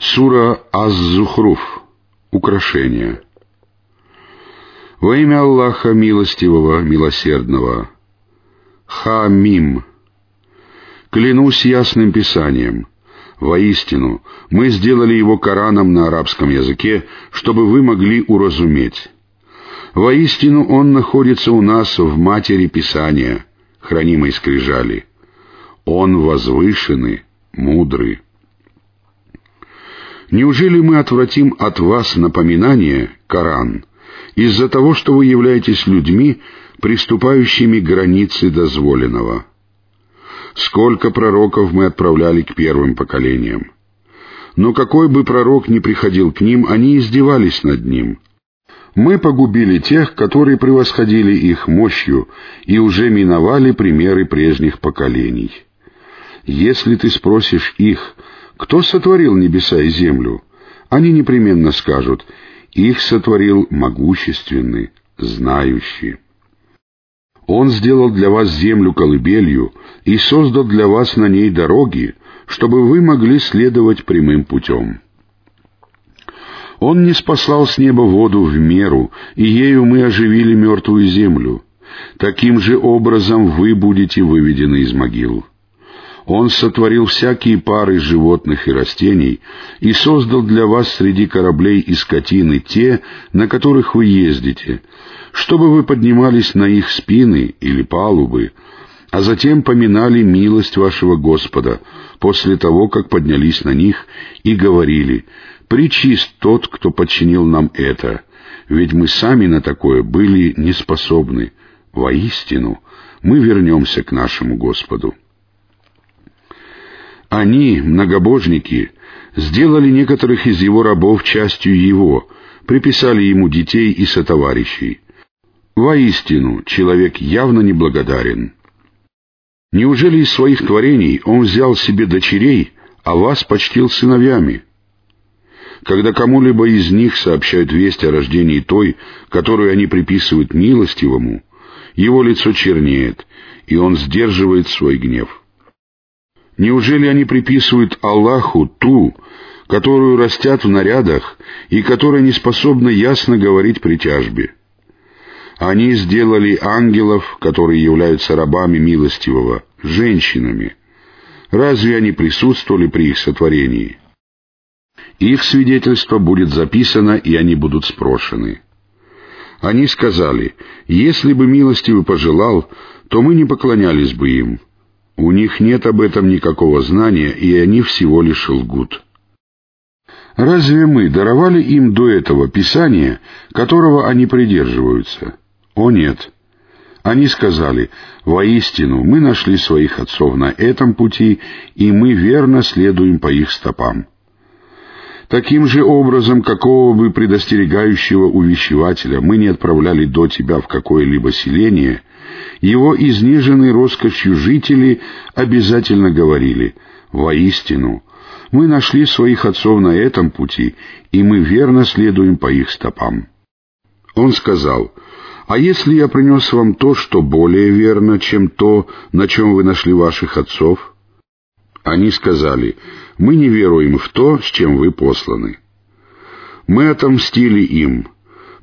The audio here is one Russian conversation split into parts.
Сура Аз-Зухруф. Украшение. Во имя Аллаха Милостивого, Милосердного. Ха-Мим. Клянусь ясным писанием. Воистину, мы сделали его Кораном на арабском языке, чтобы вы могли уразуметь. Воистину он находится у нас в матери Писания, хранимой скрижали. Он возвышенный, мудрый. Неужели мы отвратим от вас напоминание, Коран, из-за того, что вы являетесь людьми, приступающими к границе дозволенного? Сколько пророков мы отправляли к первым поколениям? Но какой бы пророк ни приходил к ним, они издевались над ним. Мы погубили тех, которые превосходили их мощью, и уже миновали примеры прежних поколений. Если ты спросишь их, кто сотворил небеса и землю? Они непременно скажут, их сотворил могущественный, знающий. Он сделал для вас землю колыбелью и создал для вас на ней дороги, чтобы вы могли следовать прямым путем. Он не спасал с неба воду в меру, и ею мы оживили мертвую землю. Таким же образом вы будете выведены из могил. Он сотворил всякие пары животных и растений и создал для вас среди кораблей и скотины те, на которых вы ездите, чтобы вы поднимались на их спины или палубы, а затем поминали милость вашего Господа после того, как поднялись на них и говорили «Причист тот, кто подчинил нам это, ведь мы сами на такое были неспособны. Воистину, мы вернемся к нашему Господу». Они, многобожники, сделали некоторых из его рабов частью его, приписали ему детей и сотоварищей. Воистину, человек явно неблагодарен. Неужели из своих творений он взял себе дочерей, а вас почтил сыновьями? Когда кому-либо из них сообщают весть о рождении той, которую они приписывают милостивому, его лицо чернеет, и он сдерживает свой гнев. Неужели они приписывают Аллаху ту, которую растят в нарядах и которая не способна ясно говорить при тяжбе? Они сделали ангелов, которые являются рабами милостивого, женщинами. Разве они присутствовали при их сотворении? Их свидетельство будет записано, и они будут спрошены. Они сказали, если бы милостивый пожелал, то мы не поклонялись бы им, у них нет об этом никакого знания, и они всего лишь лгут. Разве мы даровали им до этого Писание, которого они придерживаются? О нет. Они сказали, «Воистину, мы нашли своих отцов на этом пути, и мы верно следуем по их стопам». Таким же образом, какого бы предостерегающего увещевателя мы не отправляли до тебя в какое-либо селение, его изнеженные роскошью жители обязательно говорили «Воистину, мы нашли своих отцов на этом пути, и мы верно следуем по их стопам». Он сказал «А если я принес вам то, что более верно, чем то, на чем вы нашли ваших отцов?» Они сказали «Мы не веруем в то, с чем вы посланы». Мы отомстили им.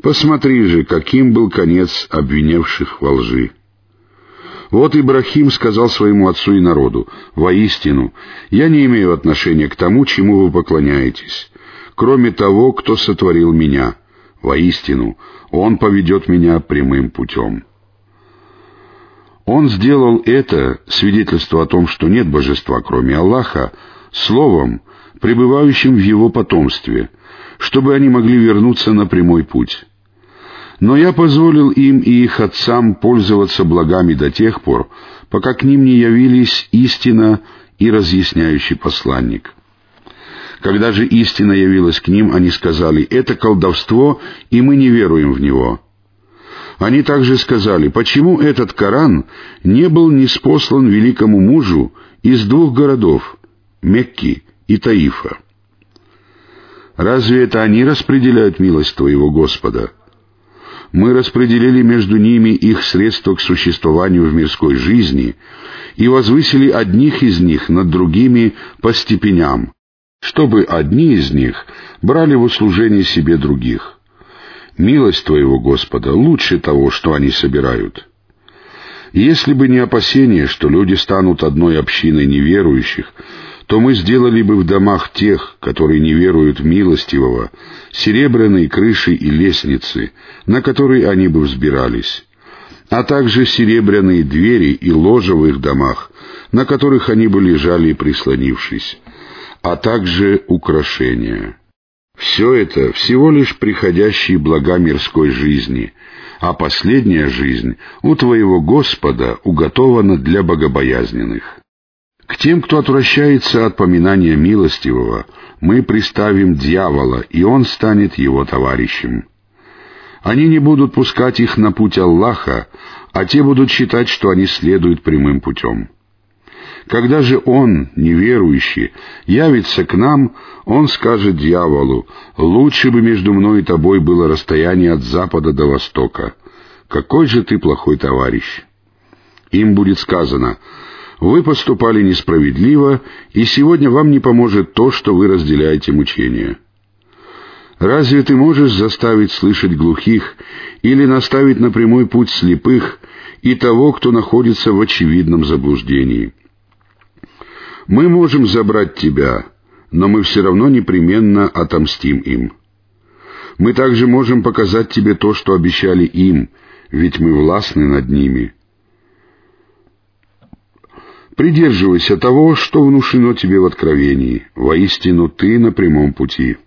Посмотри же, каким был конец обвинявших во лжи. Вот Ибрахим сказал своему отцу и народу, «Воистину, я не имею отношения к тому, чему вы поклоняетесь, кроме того, кто сотворил меня. Воистину, Он поведет меня прямым путем». Он сделал это, свидетельство о том, что нет божества, кроме Аллаха, словом, пребывающим в его потомстве, чтобы они могли вернуться на прямой путь. Но я позволил им и их отцам пользоваться благами до тех пор, пока к ним не явились истина и разъясняющий посланник. Когда же истина явилась к ним, они сказали, «Это колдовство, и мы не веруем в него». Они также сказали, почему этот Коран не был неспослан великому мужу из двух городов, Мекки и Таифа? Разве это они распределяют милость Твоего Господа? мы распределили между ними их средства к существованию в мирской жизни и возвысили одних из них над другими по степеням, чтобы одни из них брали в услужение себе других. Милость Твоего, Господа, лучше того, что они собирают. Если бы не опасение, что люди станут одной общиной неверующих, то мы сделали бы в домах тех, которые не веруют в милостивого, серебряные крыши и лестницы, на которые они бы взбирались, а также серебряные двери и ложа в их домах, на которых они бы лежали прислонившись, а также украшения. Все это всего лишь приходящие блага мирской жизни, а последняя жизнь у Твоего Господа уготована для богобоязненных. К тем, кто отвращается от поминания милостивого, мы приставим дьявола, и он станет его товарищем. Они не будут пускать их на путь Аллаха, а те будут считать, что они следуют прямым путем. Когда же он, неверующий, явится к нам, он скажет дьяволу, «Лучше бы между мной и тобой было расстояние от запада до востока. Какой же ты плохой товарищ!» Им будет сказано, «Вы поступали несправедливо, и сегодня вам не поможет то, что вы разделяете мучения». Разве ты можешь заставить слышать глухих или наставить на прямой путь слепых и того, кто находится в очевидном заблуждении? Мы можем забрать тебя, но мы все равно непременно отомстим им. Мы также можем показать тебе то, что обещали им, ведь мы властны над ними. Придерживайся того, что внушено тебе в откровении. Воистину ты на прямом пути.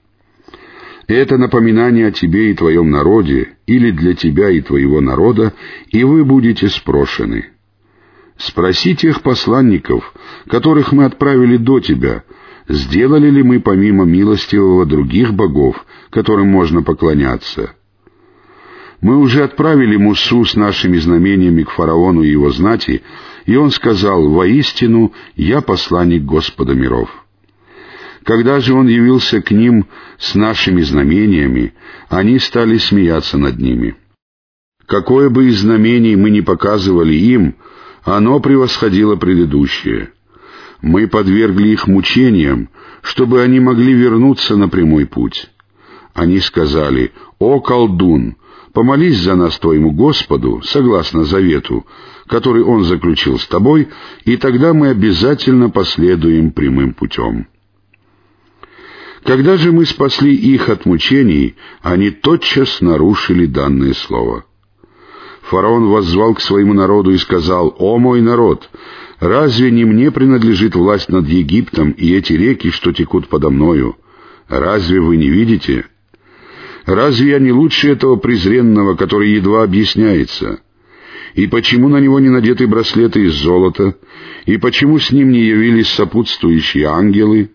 Это напоминание о тебе и твоем народе, или для тебя и твоего народа, и вы будете спрошены. Спроси тех посланников, которых мы отправили до тебя, сделали ли мы помимо милостивого других богов, которым можно поклоняться. Мы уже отправили Мусу с нашими знамениями к фараону и его знати, и он сказал, «Воистину, я посланник Господа миров». Когда же он явился к ним с нашими знамениями, они стали смеяться над ними. Какое бы из знамений мы ни показывали им, оно превосходило предыдущее. Мы подвергли их мучениям, чтобы они могли вернуться на прямой путь. Они сказали, «О, колдун, помолись за нас твоему Господу, согласно завету, который Он заключил с тобой, и тогда мы обязательно последуем прямым путем». Когда же мы спасли их от мучений, они тотчас нарушили данное слово — Фараон воззвал к своему народу и сказал, «О мой народ, разве не мне принадлежит власть над Египтом и эти реки, что текут подо мною? Разве вы не видите? Разве я не лучше этого презренного, который едва объясняется? И почему на него не надеты браслеты из золота? И почему с ним не явились сопутствующие ангелы?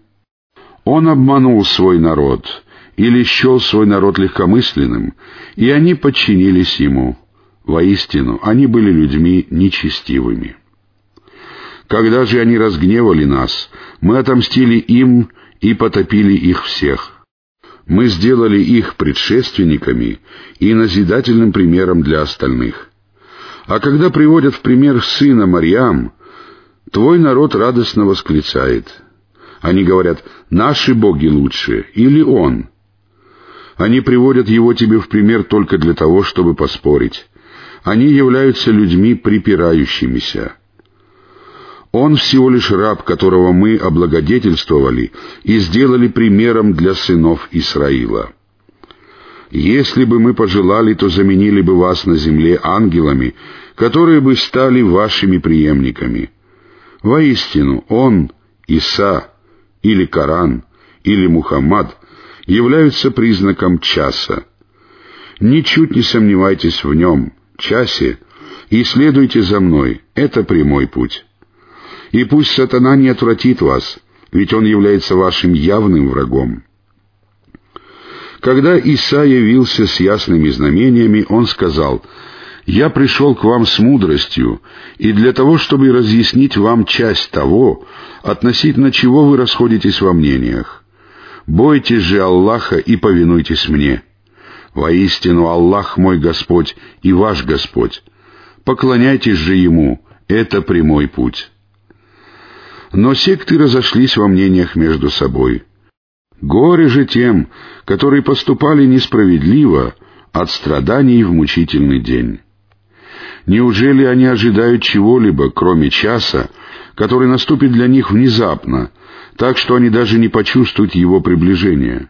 Он обманул свой народ» или счел свой народ легкомысленным, и они подчинились ему. Воистину, они были людьми нечестивыми. Когда же они разгневали нас, мы отомстили им и потопили их всех. Мы сделали их предшественниками и назидательным примером для остальных. А когда приводят в пример сына Марьям, твой народ радостно восклицает. Они говорят, наши боги лучше, или он. Они приводят его тебе в пример только для того, чтобы поспорить. Они являются людьми припирающимися. Он всего лишь раб, которого мы облагодетельствовали и сделали примером для сынов Исраила. Если бы мы пожелали, то заменили бы вас на земле ангелами, которые бы стали вашими преемниками. Воистину, Он, Иса, или Коран, или Мухаммад являются признаком часа. Ничуть не сомневайтесь в нем — часе, и следуйте за мной, это прямой путь. И пусть сатана не отвратит вас, ведь он является вашим явным врагом. Когда Иса явился с ясными знамениями, он сказал, «Я пришел к вам с мудростью, и для того, чтобы разъяснить вам часть того, относительно чего вы расходитесь во мнениях. Бойтесь же Аллаха и повинуйтесь мне». Воистину Аллах мой Господь и ваш Господь. Поклоняйтесь же Ему, это прямой путь. Но секты разошлись во мнениях между собой. Горе же тем, которые поступали несправедливо от страданий в мучительный день. Неужели они ожидают чего-либо, кроме часа, который наступит для них внезапно, так что они даже не почувствуют его приближения?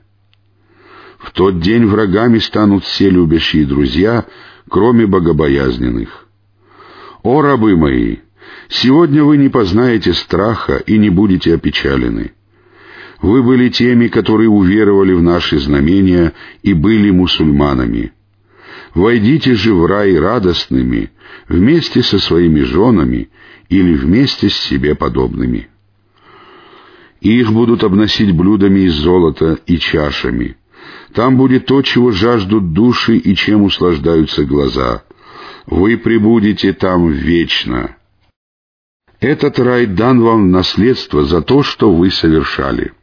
В тот день врагами станут все любящие друзья, кроме богобоязненных. О, рабы мои! Сегодня вы не познаете страха и не будете опечалены. Вы были теми, которые уверовали в наши знамения и были мусульманами. Войдите же в рай радостными, вместе со своими женами или вместе с себе подобными. Их будут обносить блюдами из золота и чашами. Там будет то, чего жаждут души и чем услаждаются глаза. Вы пребудете там вечно. Этот рай дан вам в наследство за то, что вы совершали.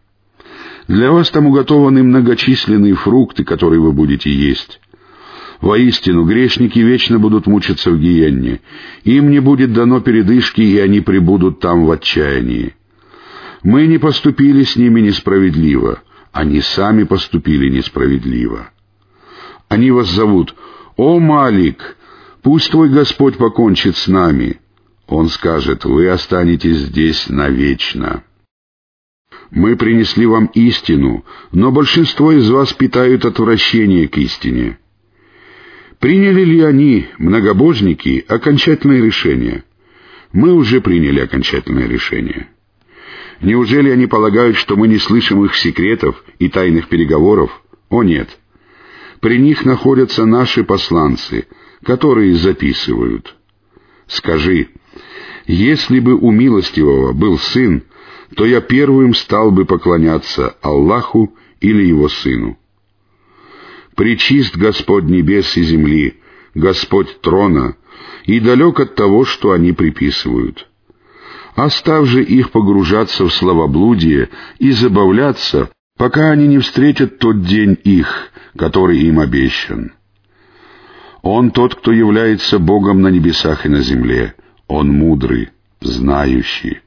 Для вас там уготованы многочисленные фрукты, которые вы будете есть. Воистину, грешники вечно будут мучиться в гиенне. Им не будет дано передышки, и они пребудут там в отчаянии. Мы не поступили с ними несправедливо. Они сами поступили несправедливо. Они вас зовут «О, Малик, пусть твой Господь покончит с нами». Он скажет «Вы останетесь здесь навечно». Мы принесли вам истину, но большинство из вас питают отвращение к истине. Приняли ли они, многобожники, окончательное решение? Мы уже приняли окончательное решение. Неужели они полагают, что мы не слышим их секретов и тайных переговоров? О нет. При них находятся наши посланцы, которые записывают. Скажи, если бы у милостивого был сын, то я первым стал бы поклоняться Аллаху или его сыну. Причист Господь небес и земли, Господь трона, и далек от того, что они приписывают. Оставь же их погружаться в словоблудие и забавляться, пока они не встретят тот день их, который им обещан. Он тот, кто является Богом на небесах и на земле. Он мудрый, знающий.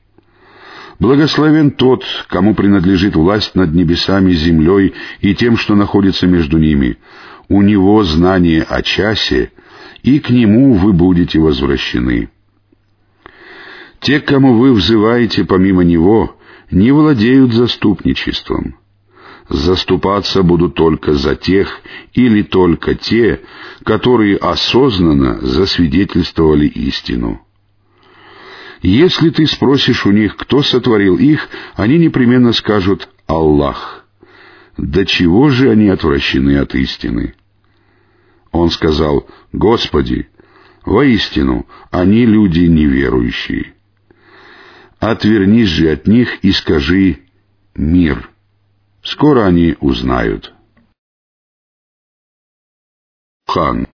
Благословен тот, кому принадлежит власть над небесами, землей и тем, что находится между ними. У него знание о часе, и к нему вы будете возвращены. Те, кому вы взываете помимо него, не владеют заступничеством. Заступаться будут только за тех или только те, которые осознанно засвидетельствовали истину. Если ты спросишь у них, кто сотворил их, они непременно скажут «Аллах». До чего же они отвращены от истины? Он сказал, «Господи, воистину, они люди неверующие». Отвернись же от них и скажи «Мир». Скоро они узнают. Хан